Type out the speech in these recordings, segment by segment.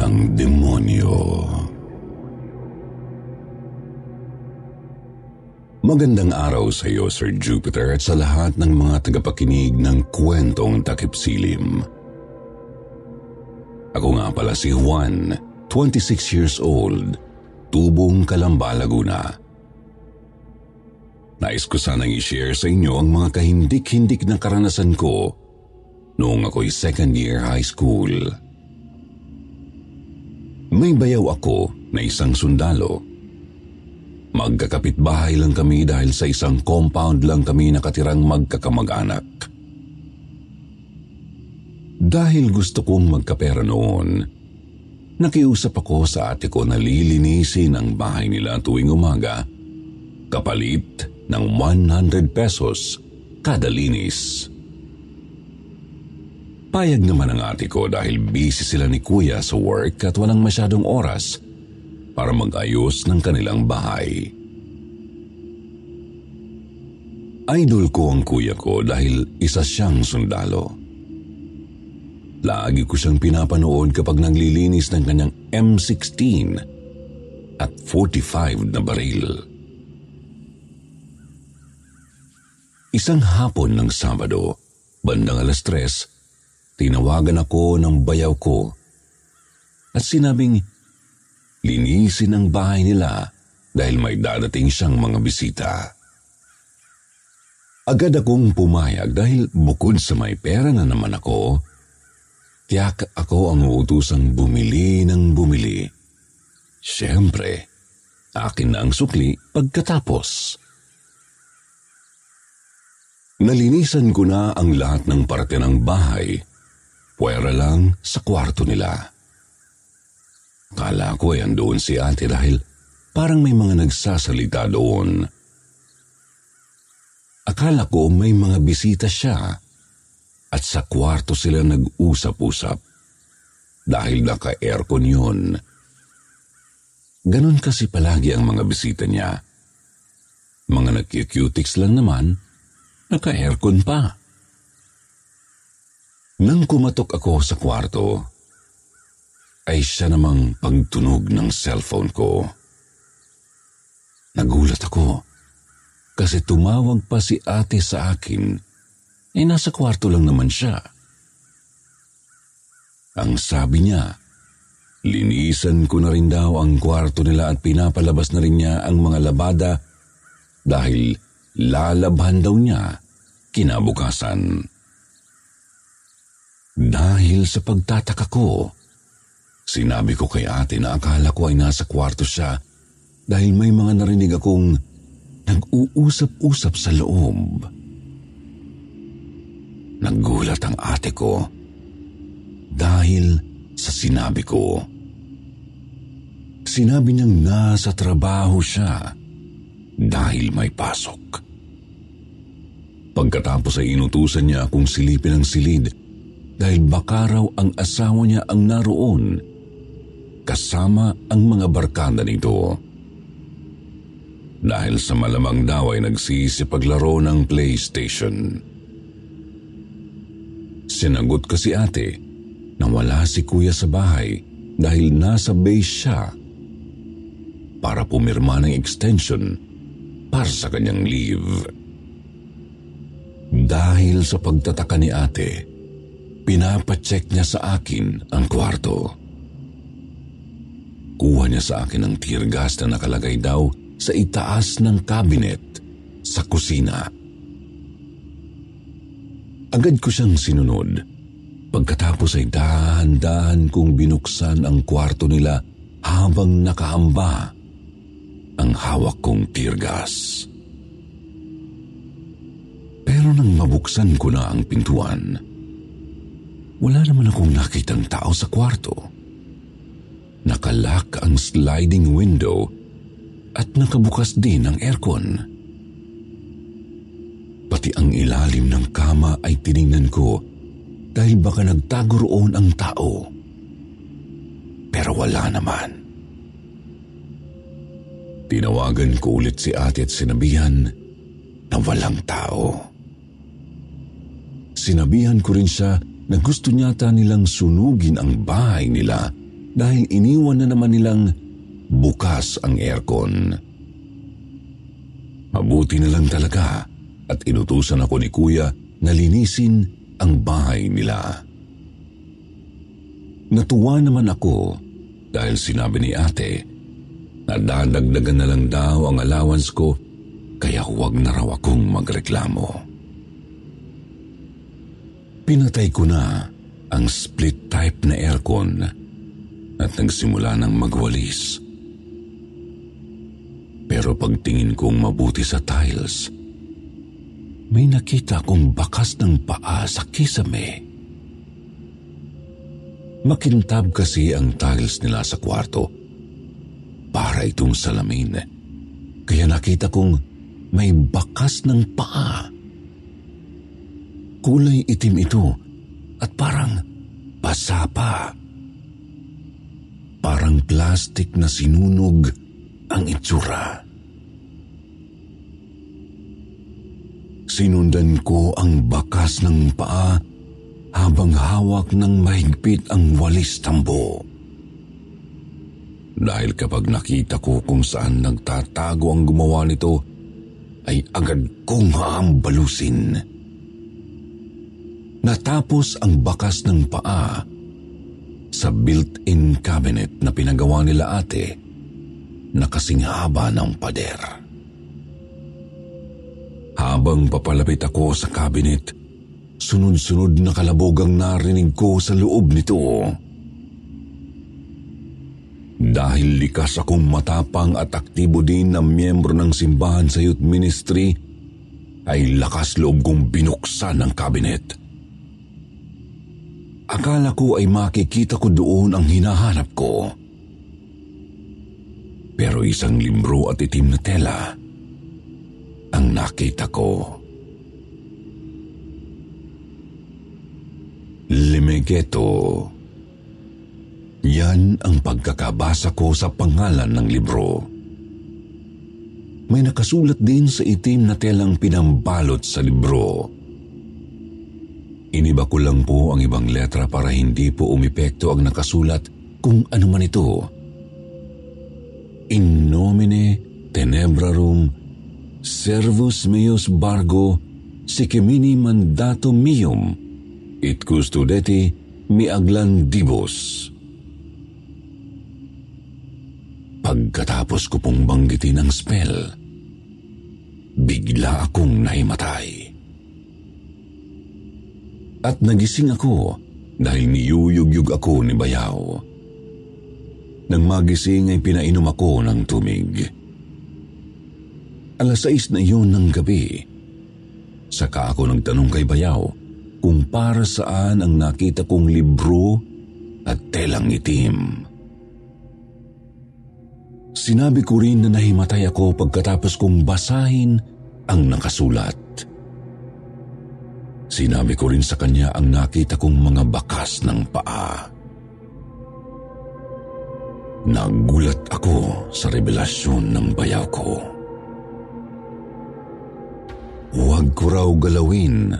ng Demonyo Magandang araw sa iyo, Sir Jupiter, at sa lahat ng mga tagapakinig ng kwentong takip silim. Ako nga pala si Juan, 26 years old, tubong Kalamba, Laguna. Nais ko sanang i-share sa inyo ang mga kahindik-hindik na karanasan ko noong ako'y second year high school. May bayaw ako na isang sundalo. Magkakapit-bahay lang kami dahil sa isang compound lang kami nakatirang magkakamag-anak. Dahil gusto kong magkapera noon, nakiusap ako sa ate ko na lilinisin ang bahay nila tuwing umaga kapalit ng 100 pesos kada linis. Payag naman ang ate ko dahil busy sila ni kuya sa work at walang masyadong oras para mag-ayos ng kanilang bahay. Idol ko ang kuya ko dahil isa siyang sundalo. Lagi ko siyang pinapanood kapag naglilinis ng kanyang M16 at 45 na baril. Isang hapon ng Sabado, bandang alas tres, tinawagan ako ng bayaw ko at sinabing linisin ang bahay nila dahil may dadating siyang mga bisita. Agad akong pumayag dahil bukod sa may pera na naman ako, tiyak ako ang utusang bumili ng bumili. Siyempre, akin na ang sukli pagkatapos. Nalinisan ko na ang lahat ng parte ng bahay Puwera lang sa kwarto nila. Kala ko ay andoon si ate dahil parang may mga nagsasalita doon. Akala ko may mga bisita siya at sa kwarto sila nag-usap-usap dahil naka-aircon yun. Ganon kasi palagi ang mga bisita niya. Mga nag-cutics lang naman, naka-aircon pa. Nang kumatok ako sa kwarto, ay siya namang pagtunog ng cellphone ko. Nagulat ako kasi tumawag pa si ate sa akin eh nasa kwarto lang naman siya. Ang sabi niya, linisan ko na rin daw ang kwarto nila at pinapalabas na rin niya ang mga labada dahil lalabhan daw niya kinabukasan. Dahil sa pagtataka ko, sinabi ko kay ate na akala ko ay nasa kwarto siya dahil may mga narinig akong nag-uusap-usap sa loob. Naggulat ang ate ko dahil sa sinabi ko. Sinabi niyang nasa trabaho siya dahil may pasok. Pagkatapos ay inutusan niya akong silipin ang silid dahil baka raw ang asawa niya ang naroon kasama ang mga barkada nito. Dahil sa malamang daw ay nagsisipaglaro ng PlayStation. Sinagot ko si ate na wala si kuya sa bahay dahil nasa base siya para pumirma ng extension para sa kanyang leave. Dahil sa pagtataka ni ate, Pinapacheck niya sa akin ang kwarto. Kuha niya sa akin ang tear gas na nakalagay daw sa itaas ng cabinet sa kusina. Agad ko siyang sinunod. Pagkatapos ay dahan-dahan kong binuksan ang kwarto nila habang nakaamba ang hawak kong tear gas. Pero nang mabuksan ko na ang pintuan, wala naman akong nakitang tao sa kwarto. Nakalock ang sliding window at nakabukas din ang aircon. Pati ang ilalim ng kama ay tiningnan ko dahil baka nagtago roon ang tao. Pero wala naman. Tinawagan ko ulit si ate at sinabihan na walang tao. Sinabihan ko rin siya na gusto niyata nilang sunugin ang bahay nila dahil iniwan na naman nilang bukas ang aircon. Mabuti na lang talaga at inutusan ako ni kuya na linisin ang bahay nila. Natuwa naman ako dahil sinabi ni ate na dadagdagan na lang daw ang allowance ko kaya huwag na raw akong magreklamo. Pinatay ko na ang split type na aircon at nagsimula ng magwalis. Pero pagtingin kong mabuti sa tiles, may nakita kong bakas ng paa sa kisame. Makintab kasi ang tiles nila sa kwarto para itong salamin. Kaya nakita kong may bakas ng paa. Kulay itim ito at parang basa pa. Parang plastic na sinunog ang itsura. Sinundan ko ang bakas ng paa habang hawak ng mahigpit ang walis tambo. Dahil kapag nakita ko kung saan nagtatago ang gumawa nito, ay agad kong haambalusin. Natapos ang bakas ng paa sa built-in cabinet na pinagawa nila ate na kasing haba ng pader. Habang papalapit ako sa cabinet, sunod-sunod na kalabog ang narinig ko sa loob nito. Dahil likas akong matapang at aktibo din na miyembro ng simbahan sa youth ministry, ay lakas loob kong binuksan ang kabinet. Akala ko ay makikita ko doon ang hinahanap ko. Pero isang limbro at itim na tela ang nakita ko. Limegeto. Yan ang pagkakabasa ko sa pangalan ng libro. May nakasulat din sa itim na telang pinambalot sa libro. Iniba ko lang po ang ibang letra para hindi po umipekto ang nakasulat kung ano man ito. In nomine tenebrarum servus meus bargo sikimini mandato mium it custodeti mi aglandibus. Pagkatapos ko pong banggitin ang spell, bigla akong naimatay. At nagising ako dahil niyuyugyug ako ni Bayaw. Nang magising ay pinainom ako ng tumig. Alas 6 na iyon ng gabi. Saka ako nagtanong kay Bayaw kung para saan ang nakita kong libro at telang itim. Sinabi ko rin na nahimatay ako pagkatapos kong basahin ang nakasulat. Sinabi ko rin sa kanya ang nakita kong mga bakas ng paa. Nagulat ako sa revelasyon ng bayaw ko. Huwag ko raw galawin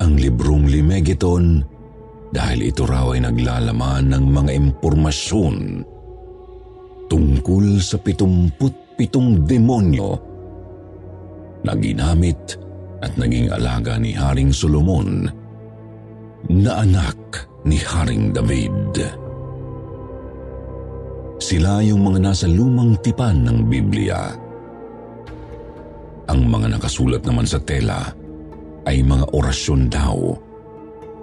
ang librong Limegeton dahil ito raw ay naglalaman ng mga impormasyon tungkol sa pitumput pitong demonyo na ginamit at naging alaga ni Haring Solomon na anak ni Haring David. Sila yung mga nasa lumang tipan ng Biblia. Ang mga nakasulat naman sa tela ay mga orasyon daw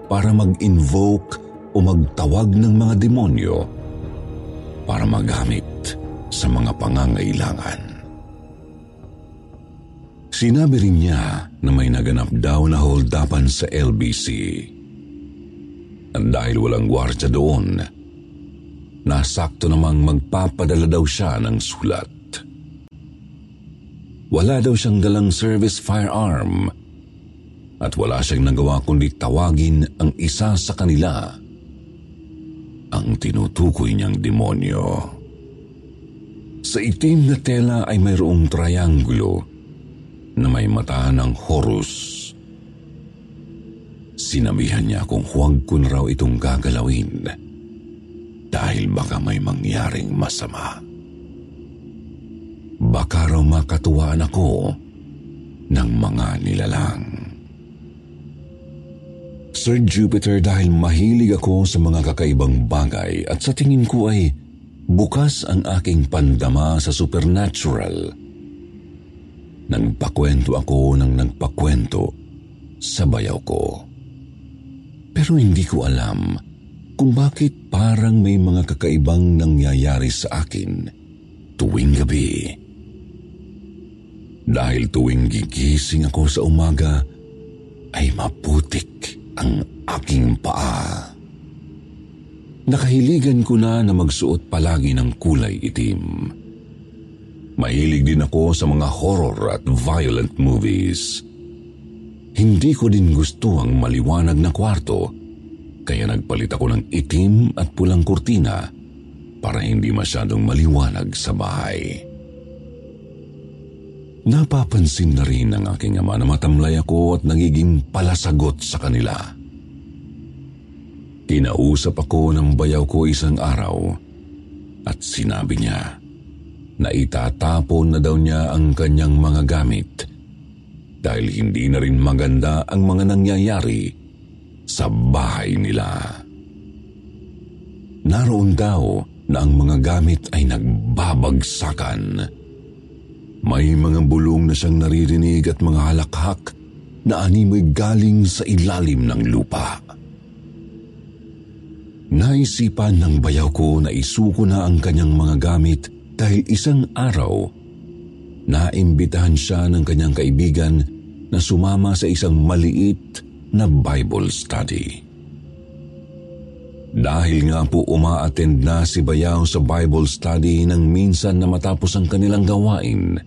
para mag-invoke o magtawag ng mga demonyo para magamit sa mga pangangailangan. Sinabi rin niya na may naganap daw na hold-upan sa LBC. At dahil walang gwardya doon, na sakto namang magpapadala daw siya ng sulat. Wala daw siyang dalang service firearm at wala siyang nagawa kundi tawagin ang isa sa kanila ang tinutukoy niyang demonyo. Sa itim na tela ay mayroong triangulo na may mata ng Horus. Sinabihan niya kung huwag ko na raw itong gagalawin dahil baka may mangyaring masama. Baka raw makatuwaan ako ng mga nilalang. Sir Jupiter dahil mahilig ako sa mga kakaibang bagay at sa tingin ko ay bukas ang aking pandama sa supernatural. Nagpakwento ako ng nagpakwento sa bayaw ko. Pero hindi ko alam kung bakit parang may mga kakaibang nangyayari sa akin tuwing gabi. Dahil tuwing gigising ako sa umaga, ay maputik ang aking paa. Nakahiligan ko na na magsuot palagi ng kulay itim. Mahilig din ako sa mga horror at violent movies. Hindi ko din gusto ang maliwanag na kwarto, kaya nagpalit ako ng itim at pulang kurtina para hindi masyadong maliwanag sa bahay. Napapansin na rin ng aking ama na matamlay ako at nagiging palasagot sa kanila. Kinausap ako ng bayaw ko isang araw at sinabi niya na itatapon na daw niya ang kanyang mga gamit dahil hindi na rin maganda ang mga nangyayari sa bahay nila. Naroon daw na ang mga gamit ay nagbabagsakan. May mga bulong na siyang naririnig at mga halakhak na animoy galing sa ilalim ng lupa. Naisipan ng bayaw ko na isuko na ang kanyang mga gamit dahil isang araw, naimbitahan siya ng kanyang kaibigan na sumama sa isang maliit na Bible study. Dahil nga po umaattend na si Bayaw sa Bible study nang minsan na matapos ang kanilang gawain,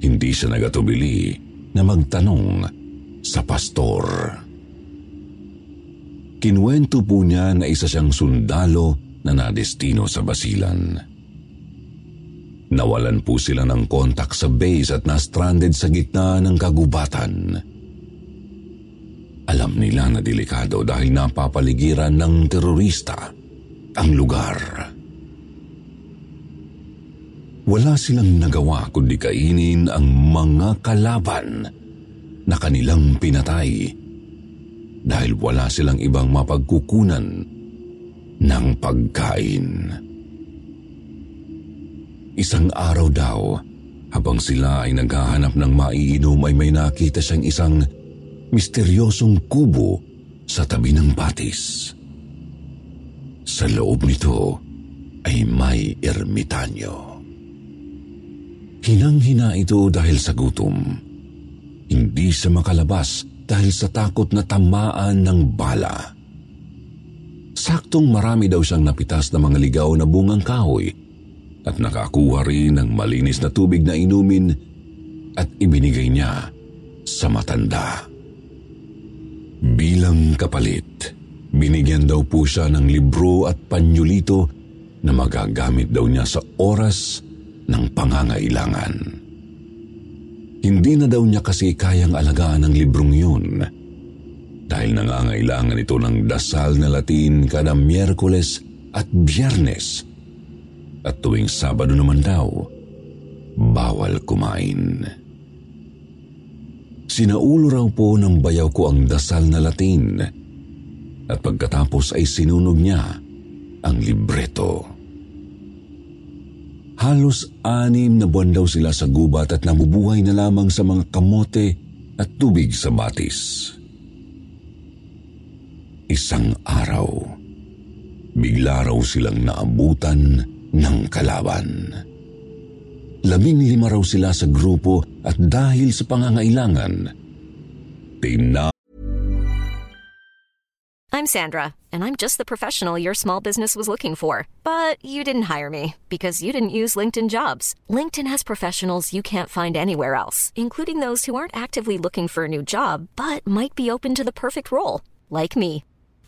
hindi siya nagatubili na magtanong sa pastor. Kinwento po niya na isa siyang sundalo na nadestino sa basilan. Nawalan po sila ng kontak sa base at na-stranded sa gitna ng kagubatan. Alam nila na delikado dahil napapaligiran ng terorista ang lugar. Wala silang nagawa kundi kainin ang mga kalaban na kanilang pinatay dahil wala silang ibang mapagkukunan ng pagkain. Isang araw daw, habang sila ay naghahanap ng maiinom ay may nakita siyang isang misteryosong kubo sa tabi ng batis. Sa loob nito ay may ermitanyo. Hinang-hina ito dahil sa gutom. Hindi siya makalabas dahil sa takot na tamaan ng bala. Saktong marami daw siyang napitas na mga ligaw na bungang kahoy at nakakuha rin ng malinis na tubig na inumin at ibinigay niya sa matanda. Bilang kapalit, binigyan daw po siya ng libro at panyulito na magagamit daw niya sa oras ng pangangailangan. Hindi na daw niya kasi kayang alagaan ang librong yun dahil nangangailangan ito ng dasal na Latin kada Miyerkules at Biyernes at tuwing Sabado naman daw, bawal kumain. Sinaulo raw po ng bayaw ko ang dasal na Latin at pagkatapos ay sinunog niya ang libreto. Halos anim na buwan daw sila sa gubat at nabubuhay na lamang sa mga kamote at tubig sa batis. Isang araw, bigla raw silang naabutan ng kalaban. Labing lima raw sila sa grupo at dahil sa pangangailangan, tina I'm Sandra, and I'm just the professional your small business was looking for. But you didn't hire me because you didn't use LinkedIn jobs. LinkedIn has professionals you can't find anywhere else, including those who aren't actively looking for a new job but might be open to the perfect role, like me.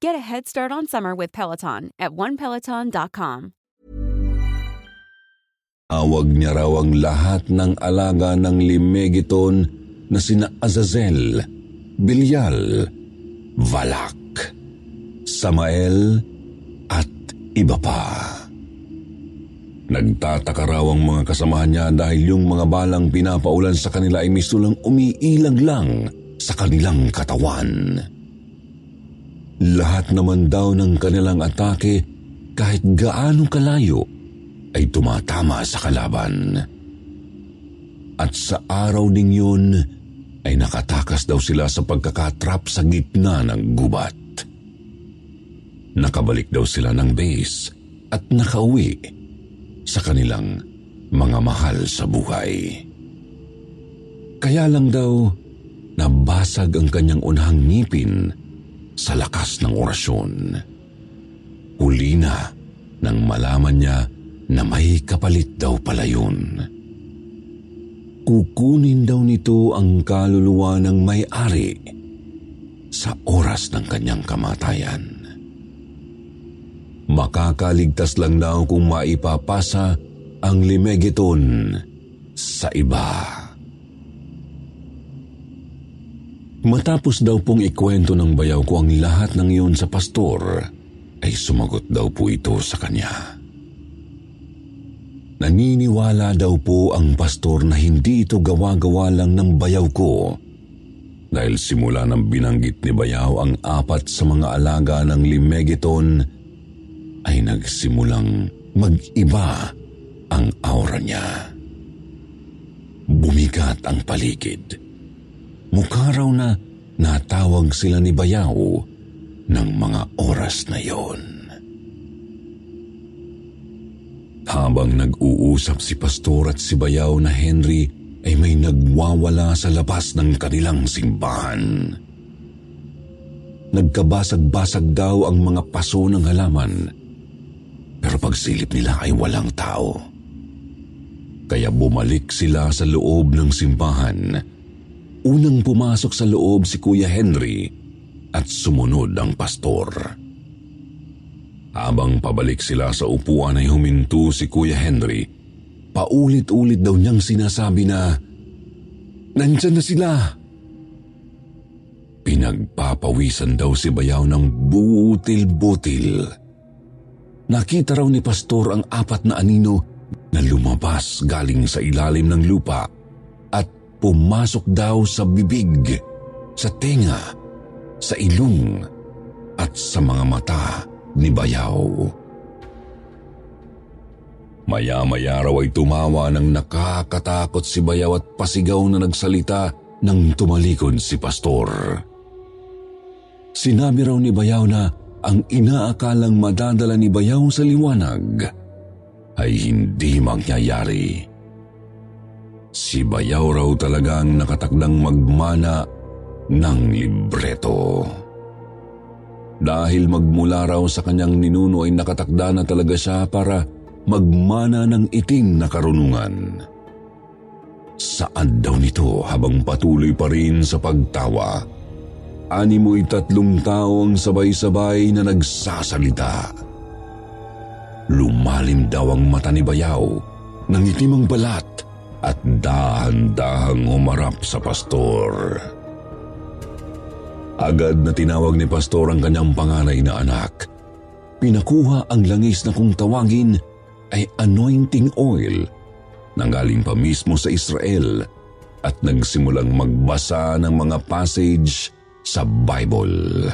Get a head start on summer with Peloton at onepeloton.com. Awag niya raw ang lahat ng alaga ng Limegiton na sina Azazel, Bilyal, Valak, Samael, at iba pa. Nagtataka raw ang mga kasamahan niya dahil yung mga balang pinapaulan sa kanila ay misulang umiilag lang sa kanilang katawan. Lahat naman daw ng kanilang atake kahit gaano kalayo ay tumatama sa kalaban. At sa araw ding yun ay nakatakas daw sila sa pagkakatrap sa gitna ng gubat. Nakabalik daw sila ng base at nakauwi sa kanilang mga mahal sa buhay. Kaya lang daw nabasag ang kanyang unahang ngipin sa lakas ng orasyon. Huli na nang malaman niya na may kapalit daw pala yun. Kukunin daw nito ang kaluluwa ng may-ari sa oras ng kanyang kamatayan. Makakaligtas lang daw kung maipapasa ang limegeton sa iba. Matapos daw pong ikwento ng bayaw ko ang lahat ng iyon sa pastor, ay sumagot daw po ito sa kanya. Naniniwala daw po ang pastor na hindi ito gawa-gawa lang ng bayaw ko dahil simula nang binanggit ni Bayaw ang apat sa mga alaga ng Limegeton ay nagsimulang mag-iba ang aura niya. Bumigat ang paligid. Mukha raw na natawag sila ni Bayaw ng mga oras na yon. Habang nag-uusap si Pastor at si Bayaw na Henry ay may nagwawala sa labas ng kanilang simbahan. Nagkabasag-basag daw ang mga paso ng halaman pero pagsilip nila ay walang tao. Kaya bumalik sila sa loob ng simbahan. Unang pumasok sa loob si Kuya Henry at sumunod ang pastor. Habang pabalik sila sa upuan ay huminto si Kuya Henry. Paulit-ulit daw niyang sinasabi na, Nandyan na sila! Pinagpapawisan daw si Bayaw ng butil-butil. Nakita raw ni Pastor ang apat na anino na lumabas galing sa ilalim ng lupa pumasok daw sa bibig, sa tenga, sa ilong at sa mga mata ni Bayaw. Maya-maya raw ay tumawa ng nakakatakot si Bayaw at pasigaw na nagsalita nang tumalikod si Pastor. Sinabi raw ni Bayaw na ang inaakalang madadala ni Bayaw sa liwanag ay hindi mangyayari. Si Bayaw raw talagang nakatakdang magmana ng libreto. Dahil magmula raw sa kanyang ninuno ay nakatakda na talaga siya para magmana ng itim na karunungan. Saan daw nito habang patuloy pa rin sa pagtawa? Animo'y tatlong tao ang sabay-sabay na nagsasalita. Lumalim daw ang mata ni Bayaw ng itim ang balat at dahan-dahang umarap sa pastor. Agad na tinawag ni Pastor ang kanyang panganay na anak. Pinakuha ang langis na kung tawagin ay anointing oil na galing pa mismo sa Israel at nagsimulang magbasa ng mga passage sa Bible.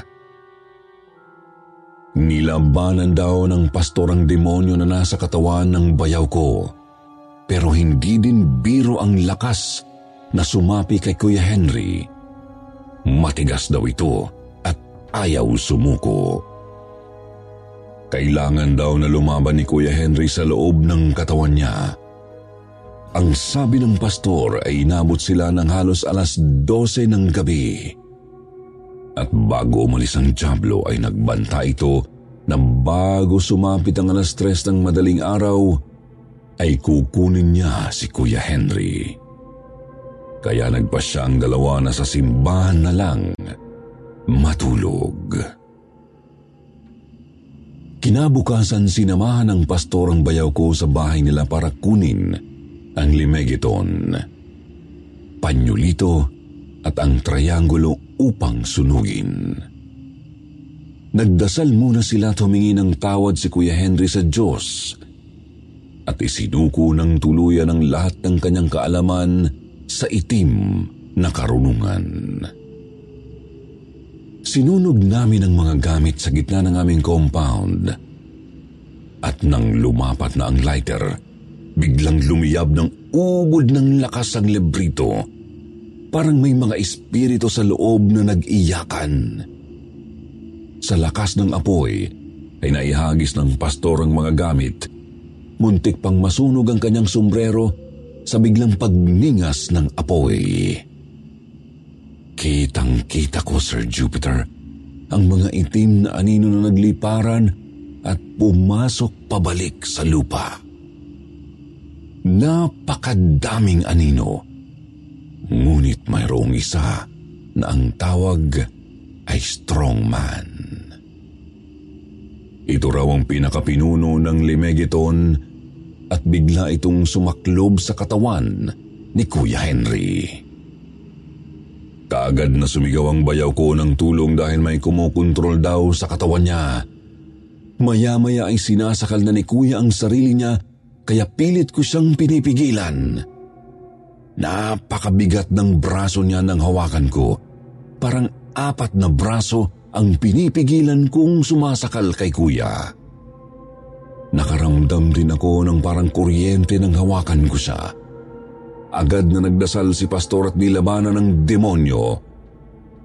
Nilabanan daw ng pastor ang demonyo na nasa katawan ng bayaw ko. Pero hindi din biro ang lakas na sumapi kay Kuya Henry. Matigas daw ito at ayaw sumuko. Kailangan daw na lumaban ni Kuya Henry sa loob ng katawan niya. Ang sabi ng pastor ay inabot sila ng halos alas 12 ng gabi. At bago umalis ang Diablo ay nagbanta ito na bago sumapit ang alas 3 ng madaling araw ay kukunin niya si Kuya Henry. Kaya nagpa siya ang dalawa na sa simbahan na lang matulog. Kinabukasan sinamahan ng pastor ang bayaw ko sa bahay nila para kunin ang limegiton, panyulito at ang triangulo upang sunugin. Nagdasal muna sila at humingi ng tawad si Kuya Henry sa Diyos at isinuko ng tuluyan ang lahat ng kanyang kaalaman sa itim na karunungan. Sinunog namin ang mga gamit sa gitna ng aming compound at nang lumapat na ang lighter, biglang lumiyab ng ubod ng lakas ang lebrito Parang may mga espiritu sa loob na nag-iyakan. Sa lakas ng apoy, ay naihagis ng pastor ang mga gamit. Muntik pang masunog ang kanyang sombrero sa biglang pagningas ng apoy. Kitang-kita ko, Sir Jupiter, ang mga itim na anino na nagliparan at pumasok pabalik sa lupa. Napakadaming anino Ngunit mayroong isa na ang tawag ay strongman. Ito raw ang pinakapinuno ng Limegeton at bigla itong sumaklob sa katawan ni Kuya Henry. Kaagad na sumigaw ang bayaw ko ng tulong dahil may kumukontrol daw sa katawan niya. Maya-maya ay sinasakal na ni Kuya ang sarili niya kaya pilit ko siyang pinipigilan. Napakabigat ng braso niya nang hawakan ko. Parang apat na braso ang pinipigilan kong sumasakal kay kuya. Nakaramdam din ako ng parang kuryente ng hawakan ko siya. Agad na nagdasal si pastor at nilabanan ng demonyo.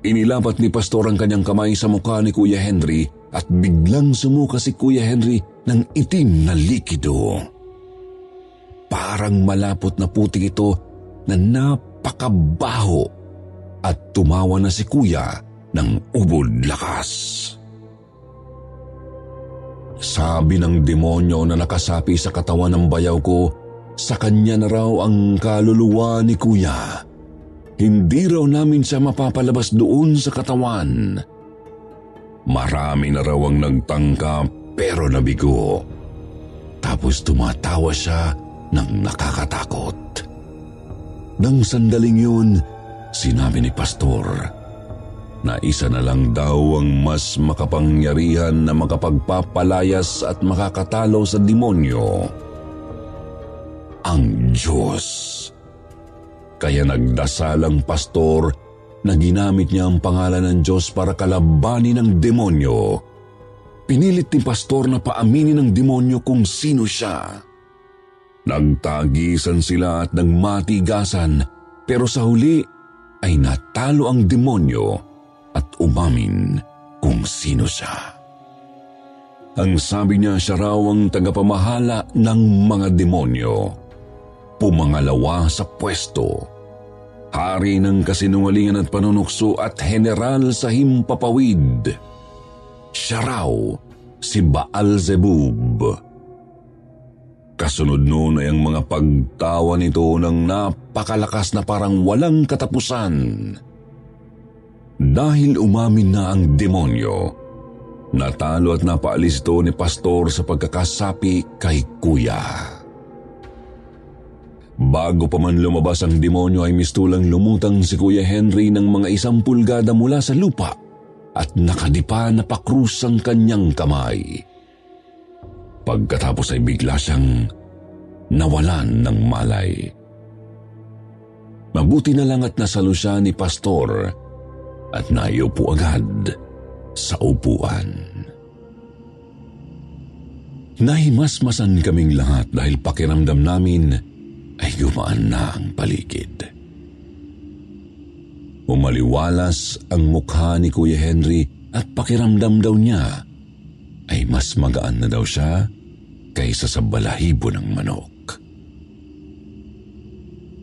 Inilapat ni pastor ang kanyang kamay sa mukha ni Kuya Henry at biglang sumuka si Kuya Henry ng itim na likido. Parang malapot na putik ito na napakabaho at tumawa na si kuya ng ubod lakas. Sabi ng demonyo na nakasapi sa katawan ng bayaw ko, sa kanya na raw ang kaluluwa ni kuya. Hindi raw namin siya mapapalabas doon sa katawan. Marami na raw ang nagtangka pero nabigo. Tapos tumatawa siya ng nakakatakot. Nang sandaling yun, sinabi ni Pastor na isa na lang daw ang mas makapangyarihan na makapagpapalayas at makakatalo sa demonyo. Ang Diyos. Kaya nagdasal ang pastor na ginamit niya ang pangalan ng Diyos para kalabanin ang demonyo. Pinilit ni pastor na paaminin ng demonyo kung sino siya. Nagtagisan sila at nagmatigasan pero sa huli ay natalo ang demonyo at umamin kung sino siya. Ang sabi niya siya raw ang tagapamahala ng mga demonyo. Pumangalawa sa pwesto. Hari ng kasinungalingan at panunukso at general sa himpapawid. Siya raw si Baalzebub. Kasunod noon ay ang mga pagtawa nito ng napakalakas na parang walang katapusan. Dahil umamin na ang demonyo, natalo at napaalis ito ni Pastor sa pagkakasapi kay Kuya. Bago pa man lumabas ang demonyo ay mistulang lumutang si Kuya Henry ng mga isang pulgada mula sa lupa at nakadipa na pakrus ang kanyang kamay. Pagkatapos ay bigla siyang nawalan ng malay. Mabuti na lang at nasalo siya ni Pastor at naiupo agad sa upuan. Nahimasmasan kaming lahat dahil pakiramdam namin ay gumaan na ang paligid. Umaliwalas ang mukha ni Kuya Henry at pakiramdam daw niya ay mas magaan na daw siya kaysa sa balahibo ng manok.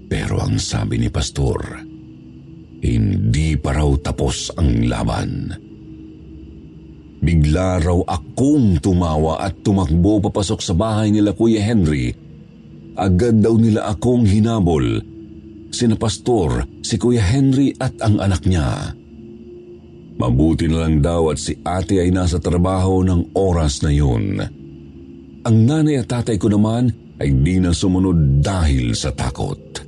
Pero ang sabi ni Pastor, hindi pa raw tapos ang laban. Bigla raw akong tumawa at tumakbo papasok sa bahay nila Kuya Henry. Agad daw nila akong hinabol. Sina Pastor, si Kuya Henry at ang anak niya. Mabuti na lang daw at si ate ay nasa trabaho ng oras na yun. Ang nanay at tatay ko naman ay di na sumunod dahil sa takot.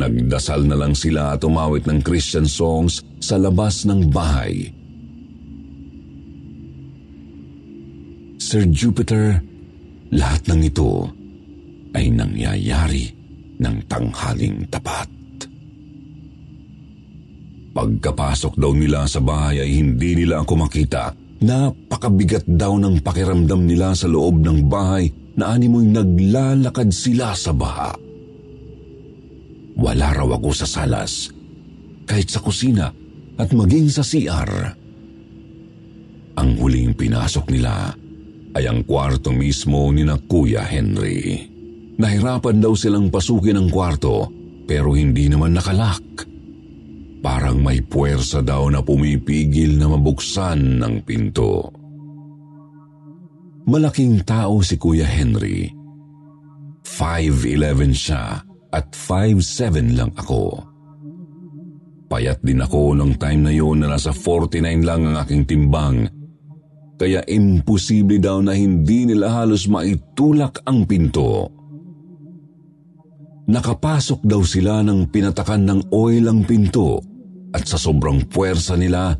Nagdasal na lang sila at umawit ng Christian songs sa labas ng bahay. Sir Jupiter, lahat ng ito ay nangyayari ng tanghaling tapat. Pagkapasok daw nila sa bahay ay hindi nila ako makita. Napakabigat daw ng pakiramdam nila sa loob ng bahay na animoy naglalakad sila sa baha. Wala raw ako sa salas, kahit sa kusina at maging sa CR. Ang huling pinasok nila ay ang kwarto mismo ni na Kuya Henry. Nahirapan daw silang pasukin ang kwarto pero hindi naman nakalak. Parang may puwersa daw na pumipigil na mabuksan ng pinto. Malaking tao si Kuya Henry. 5'11 siya at 5'7 lang ako. Payat din ako nung time na yun na nasa 49 lang ang aking timbang kaya imposible daw na hindi nila halos maitulak ang pinto. Nakapasok daw sila ng pinatakan ng oil ang pinto at sa sobrang puwersa nila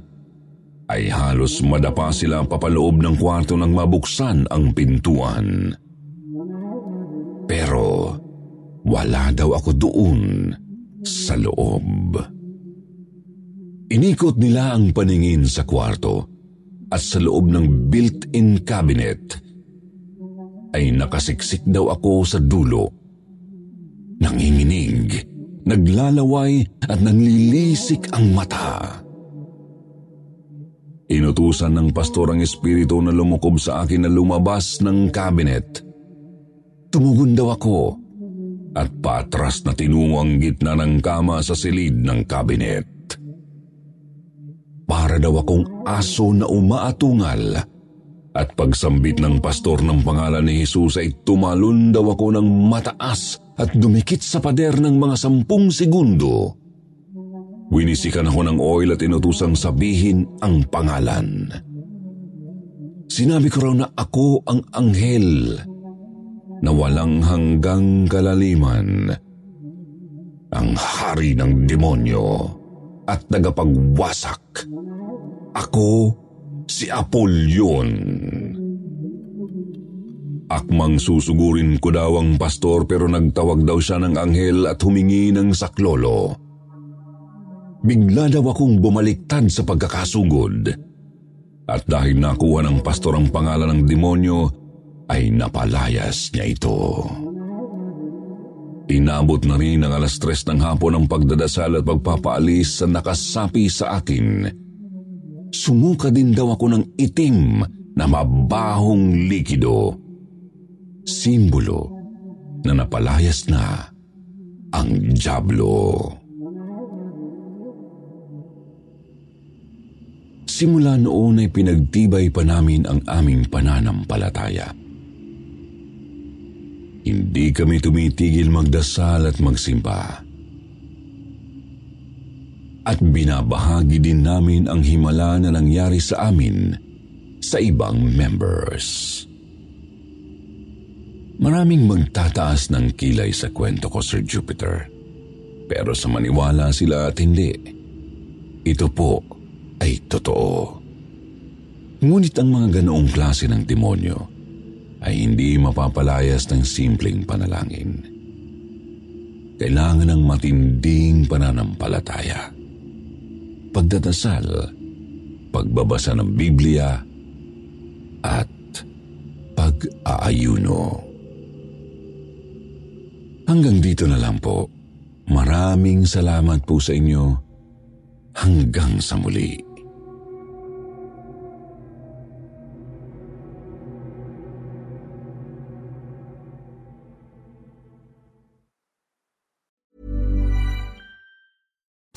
ay halos madapa sila papaloob ng kwarto nang mabuksan ang pintuan. Pero wala daw ako doon sa loob. Inikot nila ang paningin sa kwarto at sa loob ng built-in cabinet ay nakasiksik daw ako sa dulo. Nanginginig, naglalaway at nanlilisik ang mata. Inutusan ng pastor ang espiritu na lumukob sa akin na lumabas ng cabinet. Tumugon daw ako at patras na tinungo ang gitna ng kama sa silid ng cabinet. Para daw akong aso na umaatungal at pagsambit ng pastor ng pangalan ni Jesus ay tumalon daw ako ng mataas at dumikit sa pader ng mga sampung segundo. Winisikan ako ng oil at inutusang sabihin ang pangalan. Sinabi ko raw na ako ang anghel na walang hanggang kalaliman, ang hari ng demonyo at tagapagwasak. Ako si Apollyon. Akmang susugurin ko daw ang pastor pero nagtawag daw siya ng anghel at humingi ng saklolo. Bigla daw akong bumaliktad sa pagkakasugod. At dahil nakuha ng pastor ang pangalan ng demonyo, ay napalayas niya ito. Inabot na rin ang alas tres ng hapon ang pagdadasal at pagpapaalis sa nakasapi sa akin. Sumuka din daw ako ng itim na mabahong likido. Simbolo na napalayas na ang Diablo. Simula noon ay pinagtibay pa namin ang aming pananampalataya. Hindi kami tumitigil magdasal at magsimba. At binabahagi din namin ang himala na nangyari sa amin sa ibang members. Maraming magtataas ng kilay sa kwento ko, Sir Jupiter. Pero sa maniwala sila at hindi, ito po ay totoo. Ngunit ang mga ganoong klase ng demonyo ay hindi mapapalayas ng simpleng panalangin. Kailangan ng matinding pananampalataya. Pagdadasal, pagbabasa ng Biblia, at pag mag-aayuno. Hanggang dito na lang po. Maraming salamat po sa inyo. Hanggang sa muli.